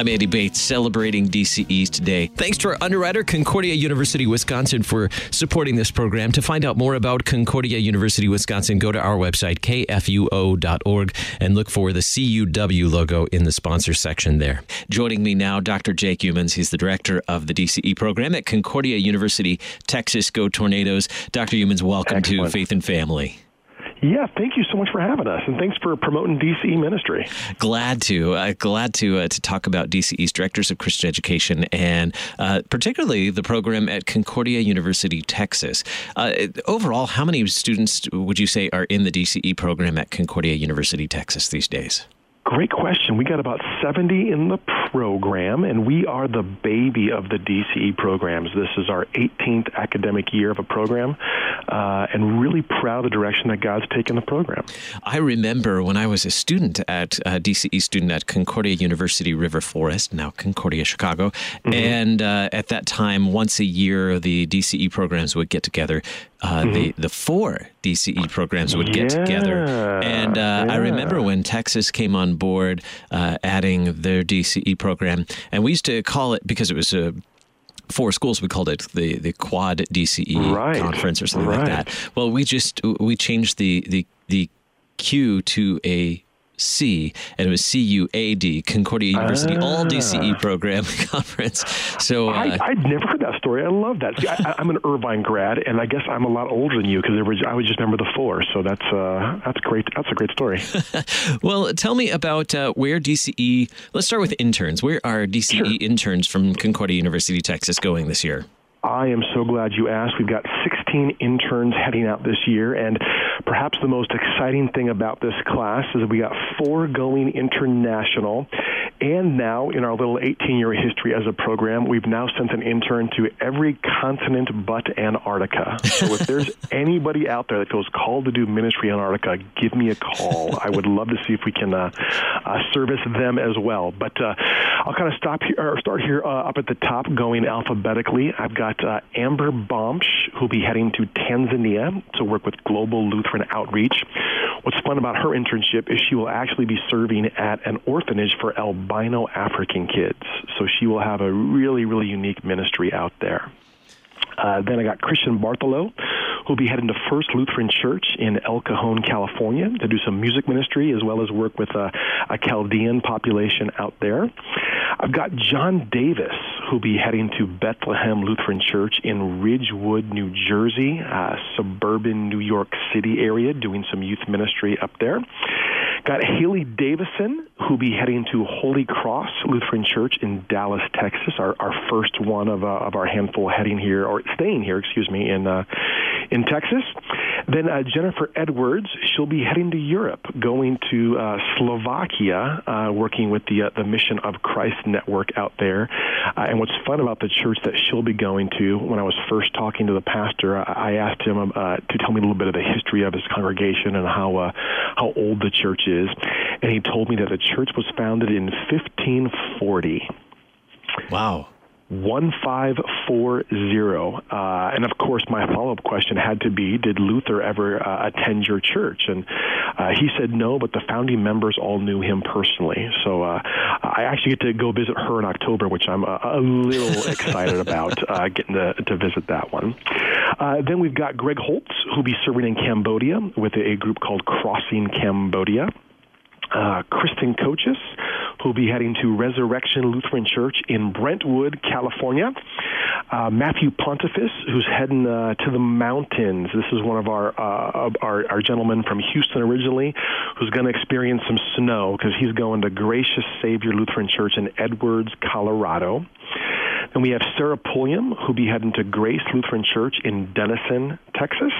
I'm Andy Bates, celebrating DCEs today. Thanks to our underwriter, Concordia University Wisconsin, for supporting this program. To find out more about Concordia University Wisconsin, go to our website, kfuo.org, and look for the CUW logo in the sponsor section there. Joining me now, Dr. Jake Youmans. He's the director of the DCE program at Concordia University, Texas. Go Tornadoes. Dr. Youmans, welcome Excellent. to Faith and Family. Yeah, thank you so much for having us, and thanks for promoting DCE ministry. Glad to, uh, glad to uh, to talk about DCE's Directors of Christian Education, and uh, particularly the program at Concordia University, Texas. Uh, overall, how many students would you say are in the DCE program at Concordia University, Texas these days? Great question. We got about 70 in the program, and we are the baby of the DCE programs. This is our 18th academic year of a program, uh, and really proud of the direction that God's taken the program. I remember when I was a student at uh, DCE student at Concordia University River Forest, now Concordia Chicago, mm-hmm. and uh, at that time, once a year, the DCE programs would get together. Uh, mm-hmm. the the four DCE programs would get yeah, together, and uh, yeah. I remember when Texas came on board, uh, adding their DCE program, and we used to call it because it was a four schools we called it the the quad DCE right. conference or something right. like that. Well, we just we changed the the the Q to a C, and it was C U A D, Concordia University ah. All DCE Program Conference. So uh, I, would never heard that story. I love that. See, I, am an Irvine grad, and I guess I'm a lot older than you because I was just remember the four. So that's uh, that's great. That's a great story. well, tell me about uh, where DCE. Let's start with interns. Where are DCE sure. interns from Concordia University, Texas, going this year? I am so glad you asked. We've got 16 interns heading out this year, and perhaps the most exciting thing about this class is that we got four going international. And now, in our little 18 year history as a program, we've now sent an intern to every continent but Antarctica. So if there's anybody out there that feels called to do ministry in Antarctica, give me a call. I would love to see if we can uh, uh, service them as well. But uh, I'll kind of stop here, or start here uh, up at the top, going alphabetically. I've got uh, Amber Bomsch, who'll be heading to Tanzania to work with Global Lutheran Outreach. What's fun about her internship is she will actually be serving at an orphanage for albino African kids. So she will have a really, really unique ministry out there. Uh, then I got Christian Bartholow, who'll be heading to First Lutheran Church in El Cajon, California, to do some music ministry as well as work with a, a Chaldean population out there. I've got John Davis, who'll be heading to Bethlehem Lutheran Church in Ridgewood, New Jersey, uh, suburban New York City area, doing some youth ministry up there. Got Haley Davison, who'll be heading to Holy Cross Lutheran Church in Dallas, Texas, our, our first one of, uh, of our handful heading here, or staying here, excuse me, in, uh, in Texas. Then uh, Jennifer Edwards, she'll be heading to Europe, going to uh, Slovakia, uh, working with the uh, the Mission of Christ network out there. Uh, and what's fun about the church that she'll be going to, when I was first talking to the pastor, I, I asked him uh, to tell me a little bit of the history of his congregation and how uh, how old the church is. And he told me that the church was founded in 1540. Wow. 1540. Uh, and of course, my follow up question had to be Did Luther ever uh, attend your church? And uh, he said no, but the founding members all knew him personally. So uh, I actually get to go visit her in October, which I'm a, a little excited about uh, getting to, to visit that one. Uh, then we've got Greg Holtz, who'll be serving in Cambodia with a group called Crossing Cambodia. Uh, Kristen Coaches, who'll be heading to Resurrection Lutheran Church in Brentwood, California. Uh, Matthew Pontifex, who's heading uh, to the mountains. This is one of our, uh, our, our gentlemen from Houston originally, who's going to experience some snow because he's going to Gracious Savior Lutheran Church in Edwards, Colorado. Then we have Sarah Pulliam, who'll be heading to Grace Lutheran Church in Denison, Texas.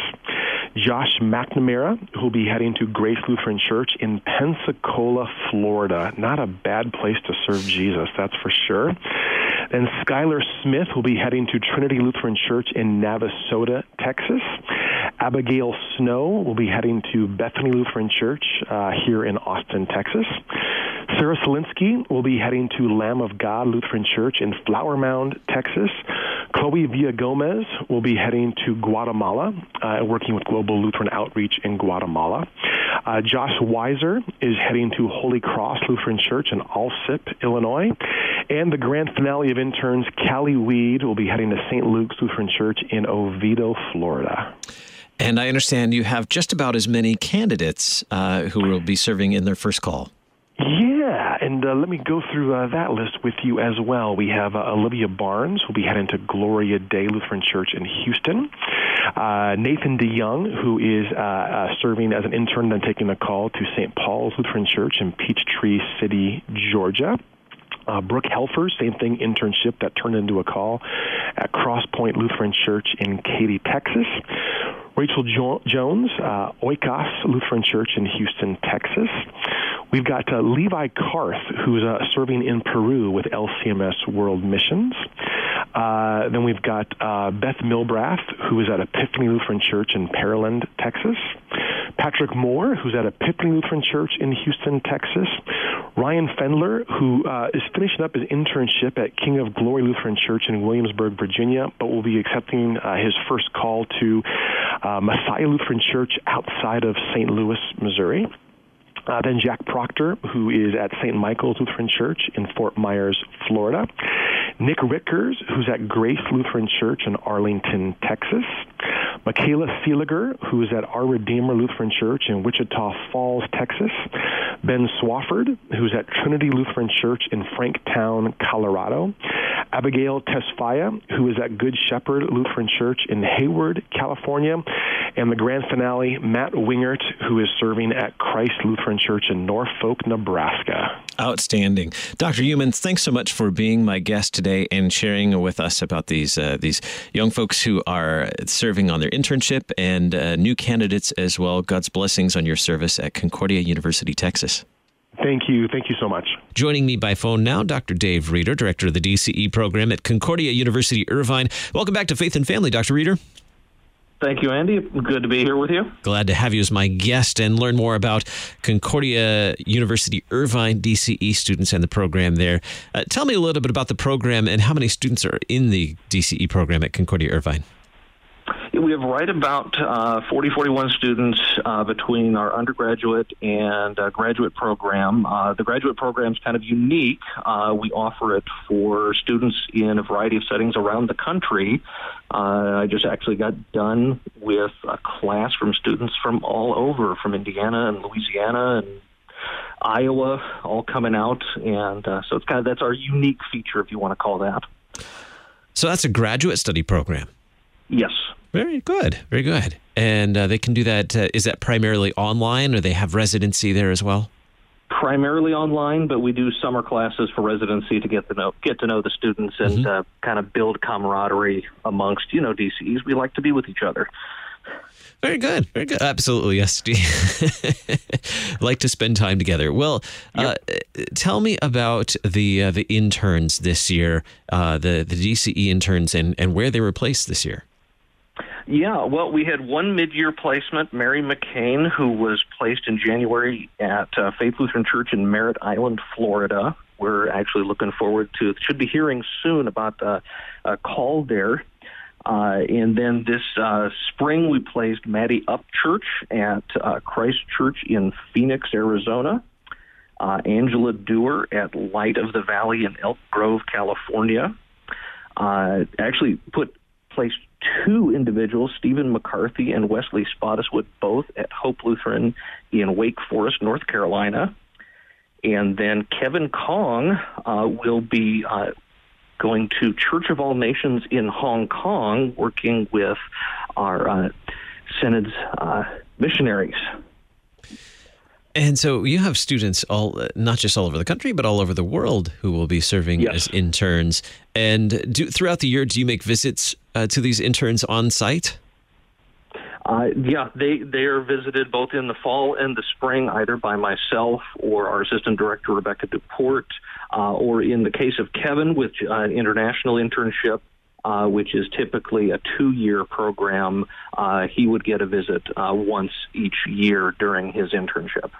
Josh McNamara, who'll be heading to Grace Lutheran Church in Pensacola, Florida. Not a bad place to serve Jesus, that's for sure. Then Skylar Smith will be heading to Trinity Lutheran Church in Navasota, Texas. Abigail Snow will be heading to Bethany Lutheran Church uh, here in Austin, Texas. Sarah Selinsky will be heading to Lamb of God Lutheran Church in Flower Mound, Texas. Chloe Villa Gomez will be heading to Guatemala, uh, working with Global Lutheran Outreach in Guatemala. Uh, Josh Weiser is heading to Holy Cross Lutheran Church in Alsip, Illinois. And the grand finale of interns, Callie Weed, will be heading to St. Luke's Lutheran Church in Oviedo, Florida. And I understand you have just about as many candidates uh, who will be serving in their first call. Yeah, and uh, let me go through uh, that list with you as well. We have uh, Olivia Barnes, who'll be heading to Gloria Dei Lutheran Church in Houston. Uh, Nathan DeYoung, who is uh, uh, serving as an intern and taking a call to St. Paul's Lutheran Church in Peachtree City, Georgia. Uh, Brooke Helfer, same thing, internship that turned into a call at Crosspoint Lutheran Church in Katy, Texas. Rachel jo- Jones, uh, Oikos Lutheran Church in Houston, Texas. We've got uh, Levi Karth, who's uh, serving in Peru with LCMS World Missions. Uh, then we've got uh, Beth Milbrath, who is at Epiphany Lutheran Church in Pearland, Texas. Patrick Moore, who's at Epiphany Lutheran Church in Houston, Texas. Ryan Fendler, who uh, is finishing up his internship at King of Glory Lutheran Church in Williamsburg, Virginia, but will be accepting uh, his first call to Messiah Lutheran Church outside of St. Louis, Missouri. Uh, then Jack Proctor, who is at St. Michael's Lutheran Church in Fort Myers, Florida. Nick Rickers, who's at Grace Lutheran Church in Arlington, Texas. Michaela Seeliger, who is at Our Redeemer Lutheran Church in Wichita Falls, Texas. Ben Swafford, who's at Trinity Lutheran Church in Franktown, Colorado. Abigail Tesfaya, who is at Good Shepherd Lutheran Church in Hayward, California. And the grand finale, Matt Wingert, who is serving at Christ Lutheran Church in Norfolk, Nebraska. Outstanding, Dr. Youmans. Thanks so much for being my guest today and sharing with us about these uh, these young folks who are serving on their internship and uh, new candidates as well. God's blessings on your service at Concordia University, Texas. Thank you. Thank you so much. Joining me by phone now, Dr. Dave Reeder, Director of the DCE program at Concordia University Irvine. Welcome back to Faith and Family, Dr. Reeder. Thank you, Andy. Good to be here with you. Glad to have you as my guest and learn more about Concordia University Irvine DCE students and the program there. Uh, tell me a little bit about the program and how many students are in the DCE program at Concordia Irvine. We have right about uh, 40, 41 students uh, between our undergraduate and uh, graduate program. Uh, the graduate program is kind of unique. Uh, we offer it for students in a variety of settings around the country. Uh, I just actually got done with a class from students from all over, from Indiana and Louisiana and Iowa, all coming out, and so it's kind of that's our unique feature, if you want to call that. So that's a graduate study program. Yes. Very good. Very good. And uh, they can do that. Uh, is that primarily online or they have residency there as well? Primarily online, but we do summer classes for residency to get to know get to know the students and mm-hmm. uh, kind of build camaraderie amongst you know DCEs. We like to be with each other. Very good. Very good. Absolutely. Yes. like to spend time together. Well, uh, yep. uh, tell me about the uh, the interns this year, uh, the the DCE interns, and, and where they were placed this year. Yeah, well, we had one mid-year placement, Mary McCain, who was placed in January at uh, Faith Lutheran Church in Merritt Island, Florida. We're actually looking forward to should be hearing soon about uh, a call there. Uh, and then this uh, spring, we placed Maddie Upchurch at uh, Christ Church in Phoenix, Arizona. Uh, Angela Dewar at Light of the Valley in Elk Grove, California. Uh, actually, put placed two individuals, Stephen McCarthy and Wesley Spottiswood, both at Hope Lutheran in Wake Forest, North Carolina. And then Kevin Kong uh, will be uh, going to Church of All Nations in Hong Kong, working with our uh, Synod's uh, missionaries. And so you have students all, not just all over the country, but all over the world who will be serving yes. as interns. And do, throughout the year, do you make visits uh, to these interns on site? Uh, yeah, they they are visited both in the fall and the spring, either by myself or our assistant director Rebecca Duport, uh, or in the case of Kevin with uh, international internship, uh, which is typically a two-year program. Uh, he would get a visit uh, once each year during his internship.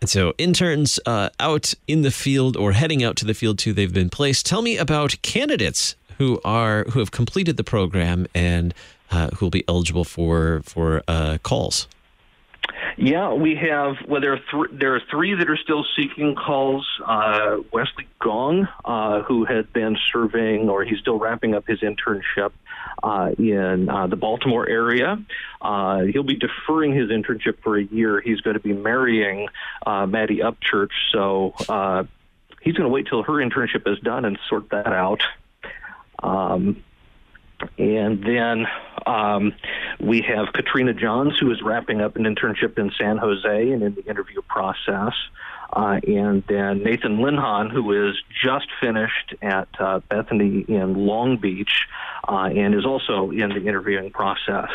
And so, interns uh, out in the field or heading out to the field too, they've been placed. Tell me about candidates who are who have completed the program and uh, who will be eligible for for uh, calls. Yeah, we have. Well, there are th- there are three that are still seeking calls. Uh, Wesley Gong, uh, who had been serving, or he's still wrapping up his internship uh, in uh, the Baltimore area. Uh, he'll be deferring his internship for a year. He's going to be marrying uh, Maddie Upchurch, so he's going to wait till her internship is done and sort that out. Um, and then um, we have Katrina Johns, who is wrapping up an internship in San Jose and in the interview process. Uh, and then Nathan Linhan, who is just finished at uh, Bethany in Long Beach uh, and is also in the interviewing process.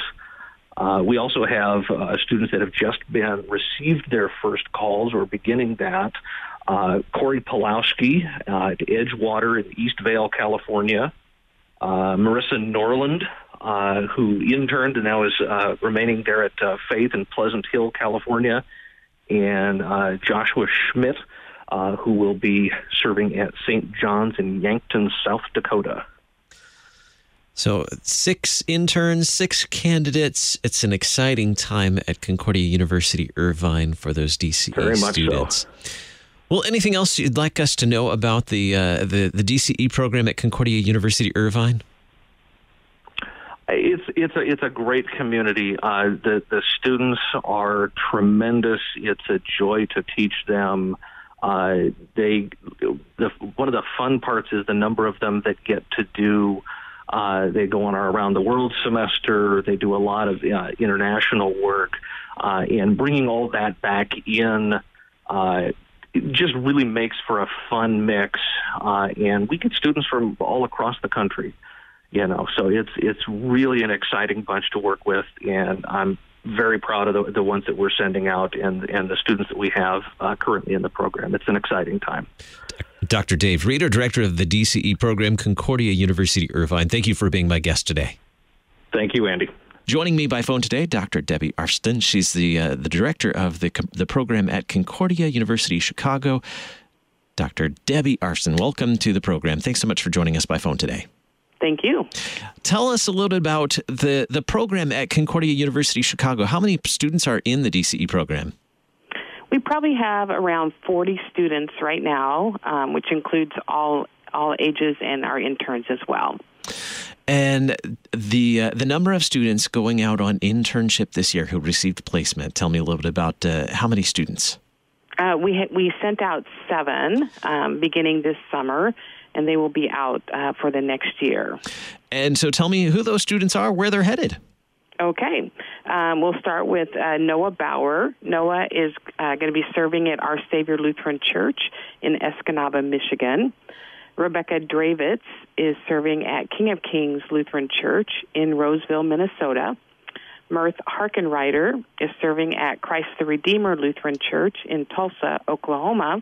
Uh, we also have uh, students that have just been received their first calls or beginning that. Uh, Corey Pulowski at Edgewater in Eastvale, California Marissa Norland, uh, who interned and now is uh, remaining there at uh, Faith in Pleasant Hill, California, and uh, Joshua Schmidt, uh, who will be serving at St. John's in Yankton, South Dakota. So, six interns, six candidates. It's an exciting time at Concordia University Irvine for those DCE Very much students. So. Well, anything else you'd like us to know about the uh, the, the DCE program at Concordia University Irvine? It's it's a it's a great community. Uh, the the students are tremendous. It's a joy to teach them. Uh, they the, one of the fun parts is the number of them that get to do. Uh, they go on our around the world semester. They do a lot of uh, international work, uh, and bringing all that back in uh, just really makes for a fun mix, uh, and we get students from all across the country. You know, so it's it's really an exciting bunch to work with, and I'm very proud of the, the ones that we're sending out and and the students that we have uh, currently in the program. It's an exciting time. Dr. Dave Reeder, director of the DCE program, Concordia University Irvine. Thank you for being my guest today. Thank you, Andy. Joining me by phone today, Dr. Debbie Arfsten. She's the uh, the director of the the program at Concordia University Chicago. Dr. Debbie Arfsten, welcome to the program. Thanks so much for joining us by phone today. Thank you. Tell us a little bit about the the program at Concordia University Chicago. How many students are in the DCE program? We probably have around 40 students right now, um, which includes all all ages and our interns as well. And the uh, the number of students going out on internship this year who received placement. Tell me a little bit about uh, how many students. Uh, we ha- we sent out seven um, beginning this summer, and they will be out uh, for the next year. And so, tell me who those students are, where they're headed. Okay, um, we'll start with uh, Noah Bauer. Noah is uh, going to be serving at Our Savior Lutheran Church in Escanaba, Michigan. Rebecca Dravitz is serving at King of Kings Lutheran Church in Roseville, Minnesota. Mirth Harkenreiter is serving at Christ the Redeemer Lutheran Church in Tulsa, Oklahoma.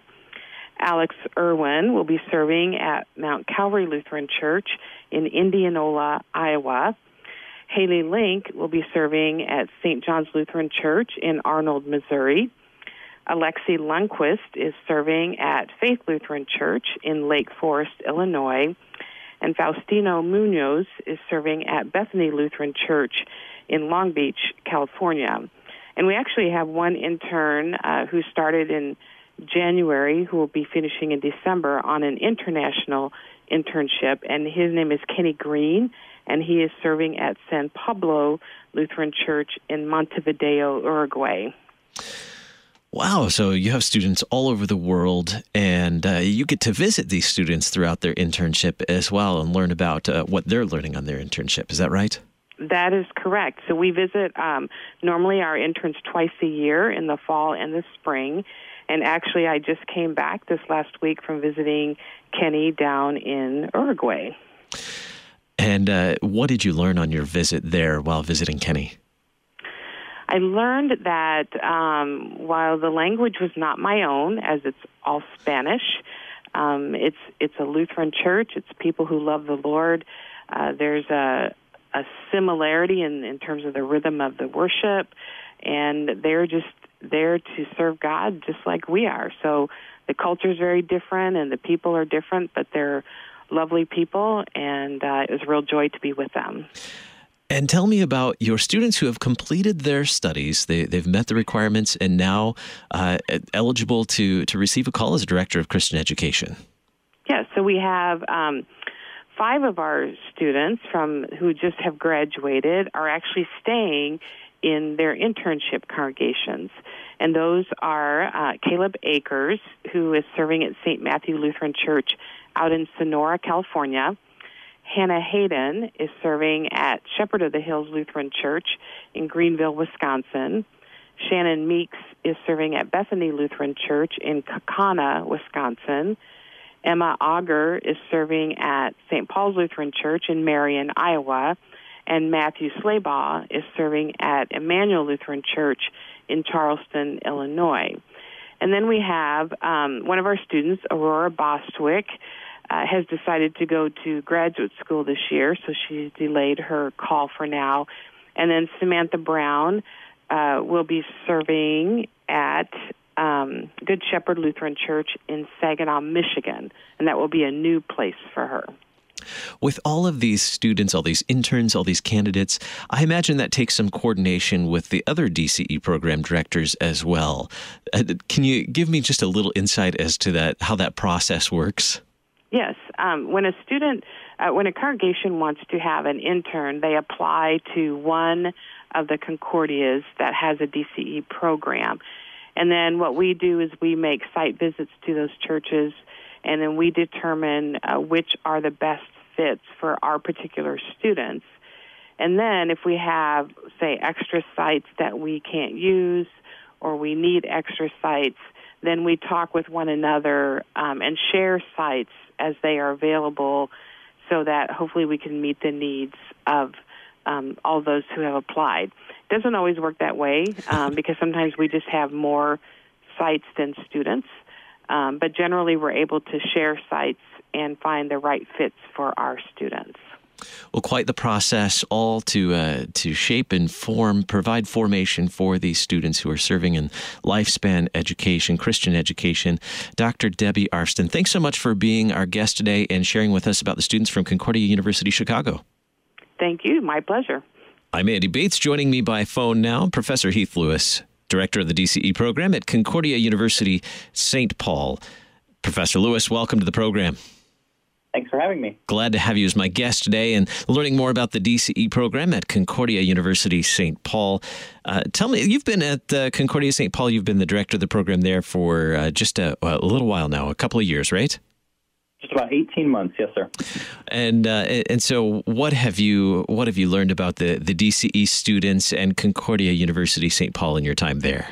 Alex Irwin will be serving at Mount Calvary Lutheran Church in Indianola, Iowa. Haley Link will be serving at St. John's Lutheran Church in Arnold, Missouri. Alexi Lundquist is serving at Faith Lutheran Church in Lake Forest, Illinois. And Faustino Munoz is serving at Bethany Lutheran Church in Long Beach, California. And we actually have one intern uh, who started in January who will be finishing in December on an international internship, and his name is Kenny Green, and he is serving at San Pablo Lutheran Church in Montevideo, Uruguay. Wow. So you have students all over the world, and uh, you get to visit these students throughout their internship as well and learn about uh, what they're learning on their internship. Is that right? That is correct. So we visit um, normally our interns twice a year in the fall and the spring. And actually, I just came back this last week from visiting Kenny down in Uruguay. And uh, what did you learn on your visit there while visiting Kenny? I learned that um, while the language was not my own, as it's all Spanish, um, it's it's a Lutheran church. It's people who love the Lord. Uh, there's a a similarity in in terms of the rhythm of the worship, and they're just there to serve God just like we are. So the culture is very different, and the people are different, but they're lovely people, and uh, it was a real joy to be with them. And tell me about your students who have completed their studies. They, they've met the requirements and now uh, eligible to, to receive a call as a Director of Christian Education. Yes, so we have um, five of our students from who just have graduated are actually staying in their internship congregations. And those are uh, Caleb Akers, who is serving at St. Matthew Lutheran Church out in Sonora, California. Hannah Hayden is serving at Shepherd of the Hills Lutheran Church in Greenville, Wisconsin. Shannon Meeks is serving at Bethany Lutheran Church in Kaukauna, Wisconsin. Emma Auger is serving at St. Paul's Lutheran Church in Marion, Iowa. And Matthew Slaybaugh is serving at Emmanuel Lutheran Church in Charleston, Illinois. And then we have um, one of our students, Aurora Bostwick, uh, has decided to go to graduate school this year, so she's delayed her call for now. And then Samantha Brown uh, will be serving at um, Good Shepherd Lutheran Church in Saginaw, Michigan, and that will be a new place for her. With all of these students, all these interns, all these candidates, I imagine that takes some coordination with the other DCE program directors as well. Uh, can you give me just a little insight as to that, how that process works? Yes. Um, when a student, uh, when a congregation wants to have an intern, they apply to one of the Concordias that has a DCE program. And then what we do is we make site visits to those churches, and then we determine uh, which are the best fits for our particular students. And then if we have, say, extra sites that we can't use or we need extra sites, then we talk with one another um, and share sites as they are available so that hopefully we can meet the needs of um, all those who have applied. It doesn't always work that way um, because sometimes we just have more sites than students, um, but generally we're able to share sites and find the right fits for our students. Well, quite the process, all to uh, to shape and form, provide formation for these students who are serving in lifespan education, Christian education. Dr. Debbie Arfsten, thanks so much for being our guest today and sharing with us about the students from Concordia University Chicago. Thank you. My pleasure. I'm Andy Bates. Joining me by phone now, Professor Heath Lewis, Director of the DCE program at Concordia University St. Paul. Professor Lewis, welcome to the program. Thanks for having me. Glad to have you as my guest today and learning more about the DCE program at Concordia University St. Paul. Uh, tell me, you've been at uh, Concordia St. Paul, you've been the director of the program there for uh, just a, a, little while now, a couple of years, right? Just about 18 months, yes, sir. And uh, and so, what have you what have you learned about the, the DCE students and Concordia University St. Paul in your time there?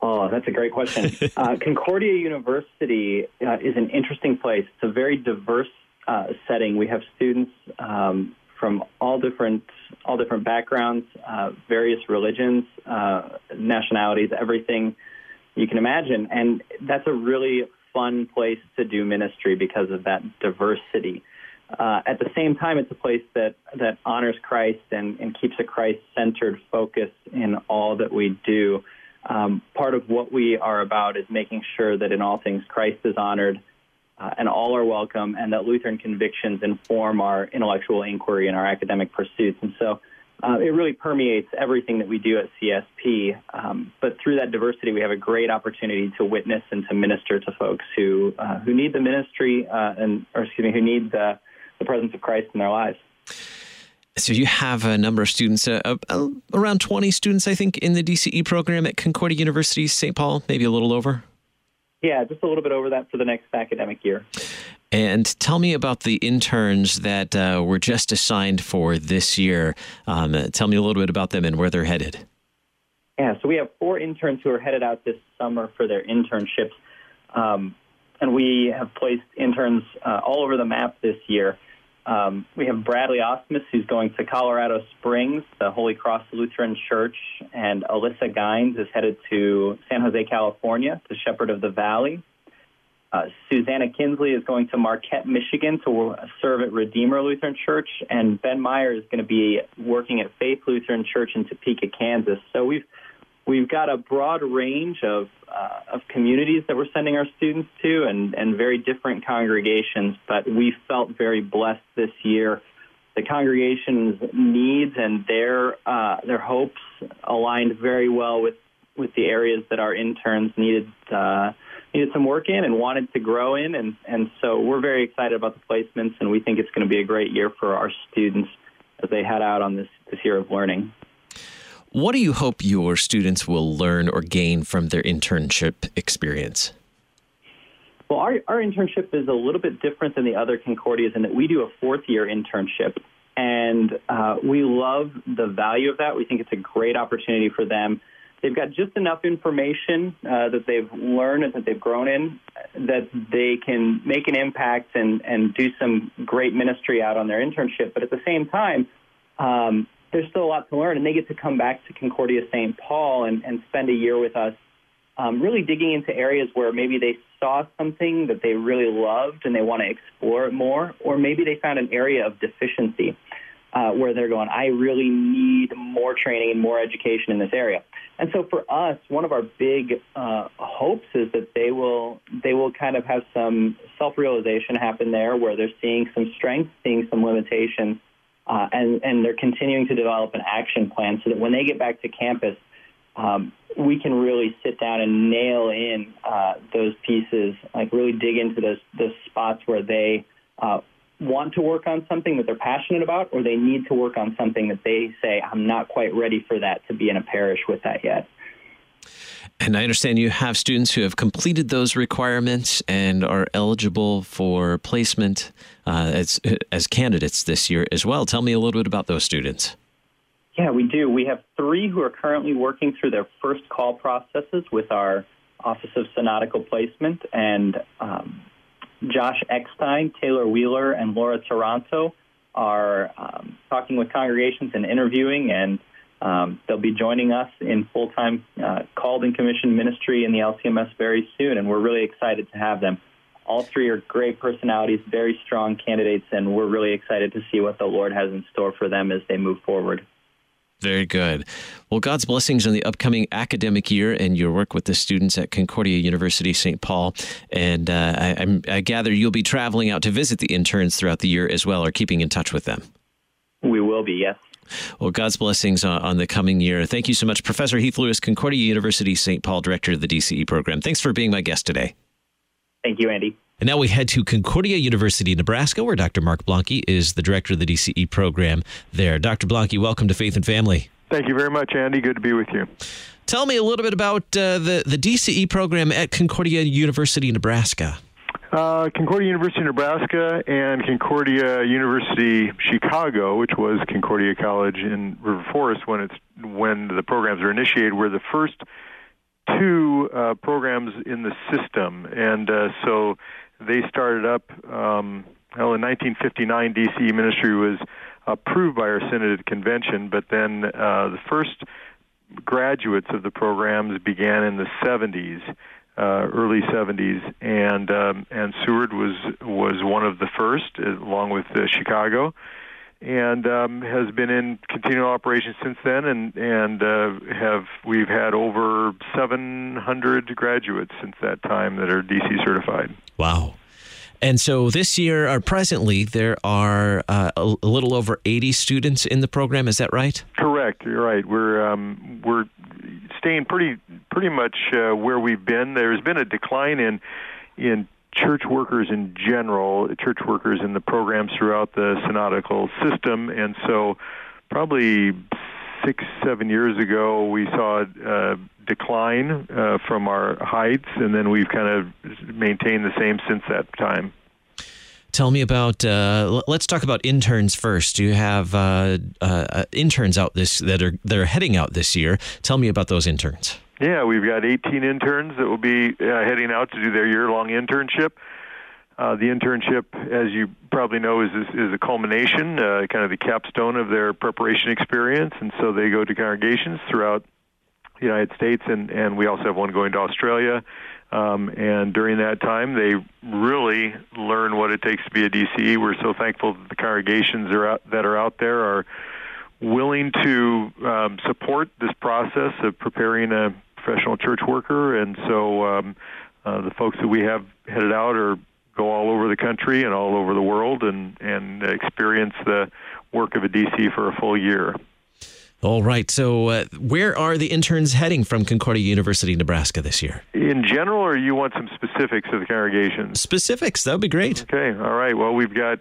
Oh, that's a great question. uh, Concordia University uh, is an interesting place. It's a very diverse uh, setting. We have students um, from all different all different backgrounds, uh, various religions, uh, nationalities, everything you can imagine, and that's a really fun place to do ministry because of that diversity. Uh, at the same time, it's a place that, that honors Christ and, and keeps a Christ centered focus in all that we do. Um, part of what we are about is making sure that in all things Christ is honored uh, and all are welcome, and that Lutheran convictions inform our intellectual inquiry and our academic pursuits. And so uh, it really permeates everything that we do at CSP. Um, but through that diversity, we have a great opportunity to witness and to minister to folks who uh, who need the ministry uh, and, or excuse me, who need the, the presence of Christ in their lives. So you have a number of students, uh, uh, around 20 students, I think, in the DCE program at Concordia University, St. Paul, maybe a little over. Yeah, just a little bit over that for the next academic year. And tell me about the interns that uh, were just assigned for this year. Um, tell me a little bit about them and where they're headed. Yeah, so we have four interns who are headed out this summer for their internships. Um, and we have placed interns uh, all over the map this year. Um, we have Bradley Osmus, who's going to Colorado Springs, the Holy Cross Lutheran Church, and Alyssa Gines is headed to San Jose, California, to Shepherd of the Valley. Uh, Susanna Kinsley is going to Marquette, Michigan, to serve at Redeemer Lutheran Church, and Ben Meyer is going to be working at Faith Lutheran Church in Topeka, Kansas. So we've we've got a broad range of uh, of communities that we're sending our students to, and and very different congregations. But we felt very blessed this year the congregation's needs and their uh, their hopes aligned very well with with the areas that our interns needed uh, needed some work in and wanted to grow in, and and so we're very excited about the placements, and we think it's going to be a great year for our students as they head out on this this year of learning. What do you hope your students will learn or gain from their internship experience? Well, our, our internship is a little bit different than the other Concordias in that we do a fourth year internship. And uh, we love the value of that. We think it's a great opportunity for them. They've got just enough information uh, that they've learned and that they've grown in that they can make an impact and, and do some great ministry out on their internship. But at the same time, um, there's still a lot to learn, and they get to come back to Concordia St. Paul and, and spend a year with us um, really digging into areas where maybe they saw something that they really loved and they want to explore it more, or maybe they found an area of deficiency uh, where they're going, I really need more training and more education in this area. And so for us, one of our big uh, hopes is that they will they will kind of have some self realization happen there, where they're seeing some strengths, seeing some limitations, uh, and and they're continuing to develop an action plan so that when they get back to campus, um, we can really sit down and nail in uh, those pieces, like really dig into those those spots where they uh, want to work on something that they're passionate about, or they need to work on something that they say, "I'm not quite ready for that to be in a parish with that yet." And I understand you have students who have completed those requirements and are eligible for placement uh, as as candidates this year as well. Tell me a little bit about those students. Yeah, we do. We have three who are currently working through their first call processes with our Office of Synodical Placement, and um, Josh Eckstein, Taylor Wheeler, and Laura Taranto are um, talking with congregations and interviewing, and um, they'll be joining us in full time uh, called and commissioned ministry in the LCMS very soon, and we're really excited to have them. All three are great personalities, very strong candidates, and we're really excited to see what the Lord has in store for them as they move forward. Very good. Well, God's blessings on the upcoming academic year and your work with the students at Concordia University St. Paul. And uh, I, I, gather you'll be traveling out to visit the interns throughout the year as well, or keeping in touch with them. We will be, yes. Well, God's blessings on, on the coming year. Thank you so much, Professor Heath Lewis, Concordia University St. Paul, Director of the DCE program. Thanks for being my guest today. Thank you, Andy. And now we head to Concordia University, Nebraska, where Dr. Mark Blanke is the director of the DCE program there. Dr. Blanke, welcome to Faith and Family. Thank you very much, Andy. Good to be with you. Tell me a little bit about uh, the, the DCE program at Concordia University, Nebraska. Uh, Concordia University, Nebraska, and Concordia University, Chicago, which was Concordia College in River Forest when it's when the programs were initiated, were the first two uh, programs in the system, and uh, so they started up. Um, well, in 1959, DCE ministry was approved by our Synod convention, but then uh, the first graduates of the programs began in the 70s, uh, early 70s, and um, and Seward was was one of the first, along with uh, Chicago and um, has been in continual operation since then, and and uh, have we've had over 700 graduates since that time that are DC certified. Wow. And so this year, or presently, there are uh, a, little over 80 students in the program. Is that right? Correct. You're right. We're um, we're staying pretty pretty much uh, where we've been. There's been a decline in in church workers in general, church workers in the programs throughout the synodical system, and so probably six, seven years ago, we saw a decline uh, from our heights, and then we've kind of maintained the same since that time. Tell me about. Uh, let's talk about interns first. You have uh, uh, interns out this that are that are heading out this year. Tell me about those interns. Yeah, we've got 18 interns that will be uh, heading out to do their year-long internship. Uh, the internship, as you probably know, is is, is a culmination, uh, kind of the capstone of their preparation experience, and so they go to congregations throughout the United States, and and we also have one going to Australia. Um, and during that time, they really learn what it takes to be a DCE. We're so thankful that the congregations are out, that are out there are willing to um, support this process of preparing a professional church worker, and so um, uh, the folks that we have headed out are go all over the country and all over the world and and experience the work of a DC for a full year. All right. So, uh, where are the interns heading from Concordia University, Nebraska this year? In general, or you want some specifics of the congregation? Specifics. That would be great. Okay. All right. Well, we've got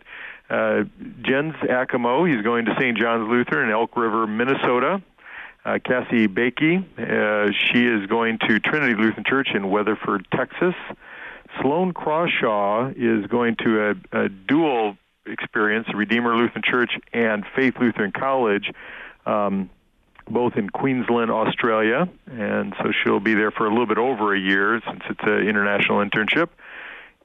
uh, Jens Akamo. He's going to St. John's Lutheran in Elk River, Minnesota. Uh, Cassie Bakey, uh, she is going to Trinity Lutheran Church in Weatherford, Texas. Sloan Crawshaw is going to a, a dual experience, Redeemer Lutheran Church and Faith Lutheran College, um, both in Queensland, Australia. And so she'll be there for a little bit over a year since it's an international internship.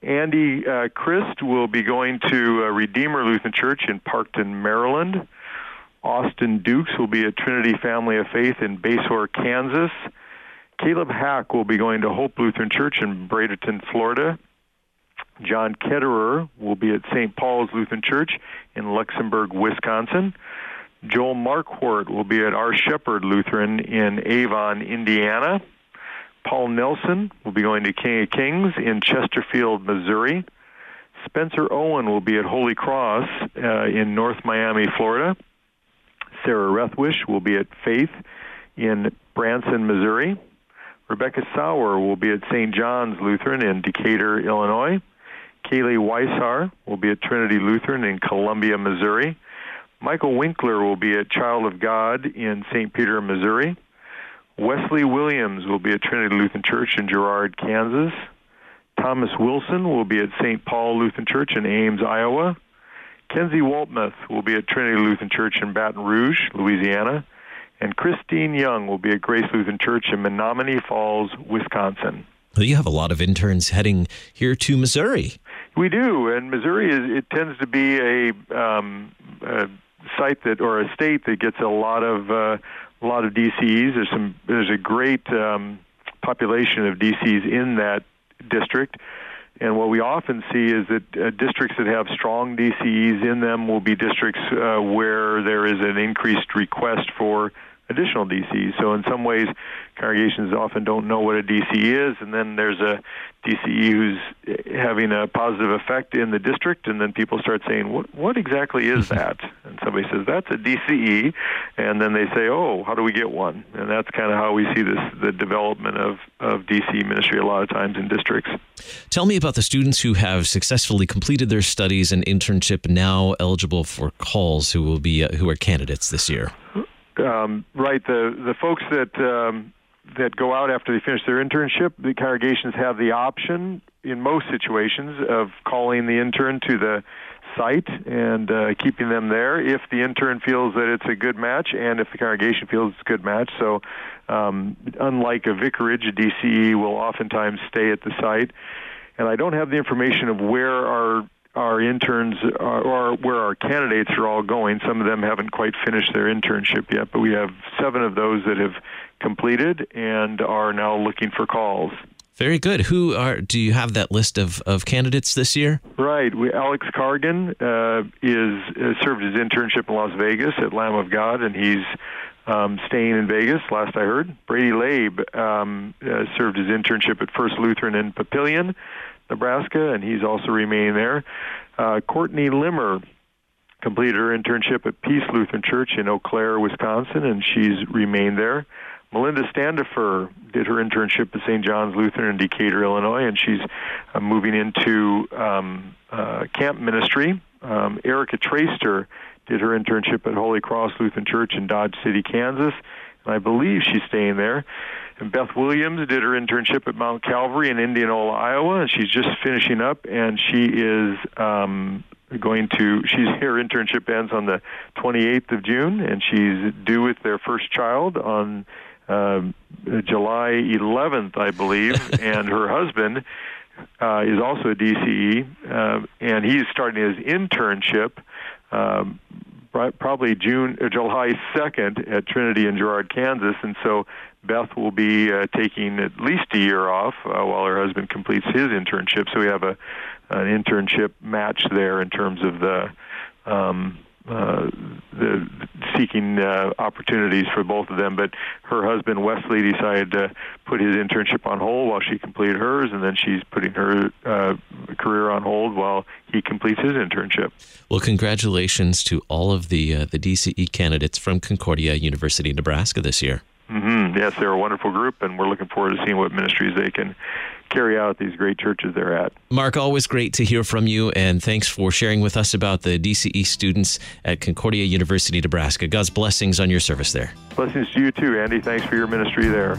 Andy uh, Christ will be going to uh, Redeemer Lutheran Church in Parkton, Maryland. Austin Dukes will be at Trinity Family of Faith in Basehor, Kansas. Caleb Hack will be going to Hope Lutheran Church in Bradenton, Florida. John Ketterer will be at St. Paul's Lutheran Church in Luxemburg, Wisconsin. Joel Marquardt will be at Our Shepherd Lutheran in Avon, Indiana. Paul Nelson will be going to King of Kings in Chesterfield, Missouri. Spencer Owen will be at Holy Cross uh, in North Miami, Florida. Sarah Rethwish will be at Faith in Branson, Missouri. Rebecca Sauer will be at St. John's Lutheran in Decatur, Illinois. Kaylee Weishar will be at Trinity Lutheran in Columbia, Missouri. Michael Winkler will be at Child of God in St. Peter, Missouri. Wesley Williams will be at Trinity Lutheran Church in Girard, Kansas. Thomas Wilson will be at St. Paul Lutheran Church in Ames, Iowa. Kenzie Waltmuth will be at Trinity Lutheran Church in Baton Rouge, Louisiana. And Christine Young will be at Grace Lutheran Church in Menomonee Falls, Wisconsin. Well, you have a lot of interns heading here to Missouri. We do, and Missouri is it tends to be a, um, a site that or a state that gets a lot of uh, a lot of DCEs. There's some there's a great um, population of DCs in that district. And what we often see is that uh, districts that have strong DCEs in them will be districts uh, where there is an increased request for additional DCs. So in some ways, congregations often don't know what a DC is, and then there's a DCE who's having a positive effect in the district, and then people start saying, "What what exactly is that?" And somebody says, "That's a DCE," and then they say, "Oh, how do we get one?" And that's kind of how we see this the development of of DC ministry a lot of times in districts. Tell me about the students who have successfully completed their studies and internship now eligible for calls who will be uh, who are candidates this year. Um, right, the the folks that um, that go out after they finish their internship, the congregations have the option in most situations of calling the intern to the site and uh, keeping them there if the intern feels that it's a good match and if the congregation feels it's a good match. So, um, unlike a vicarage, a DCE will oftentimes stay at the site. And I don't have the information of where our our interns are, or where our candidates are all going. Some of them haven't quite finished their internship yet, but we have seven of those that have completed and are now looking for calls. Very good. Who are? Do you have that list of, of candidates this year? Right. We, Alex Cargan uh, is uh, served his internship in Las Vegas at Lamb of God, and he's um, staying in Vegas. Last I heard, Brady Labe um, uh, served his internship at First Lutheran in Papillion. Nebraska, and he's also remaining there. Uh, Courtney Limmer completed her internship at Peace Lutheran Church in Eau Claire, Wisconsin, and she's remained there. Melinda Standifer did her internship at St. John's Lutheran in Decatur, Illinois, and she's uh, moving into um, uh, camp ministry. Um, Erica Traster did her internship at Holy Cross Lutheran Church in Dodge City, Kansas, I believe she's staying there. And Beth Williams did her internship at Mount Calvary in Indianola, Iowa, and she's just finishing up, and she is um, going to. She's her internship ends on the 28th of June, and she's due with their first child on uh, July 11th, I believe, and her husband. Uh, is also a DCE, uh, and he's starting his internship um, probably June, uh, July 2nd at Trinity in Girard, Kansas, and so Beth will be uh, taking at least a year off uh, while her husband completes his internship. So we have a an internship match there in terms of the um, uh, the seeking uh, opportunities for both of them. But her husband Wesley decided to put his internship on hold while she completed hers, and then she's putting her uh, career on hold while he completes his internship. Well, congratulations to all of the uh, the DCE candidates from Concordia University, Nebraska this year. Mm-hmm. Yes, they're a wonderful group, and we're looking forward to seeing what ministries they can carry out these great churches they're at. Mark, always great to hear from you, and thanks for sharing with us about the DCE students at Concordia University, Nebraska. God's blessings on your service there. Blessings to you too, Andy. Thanks for your ministry there.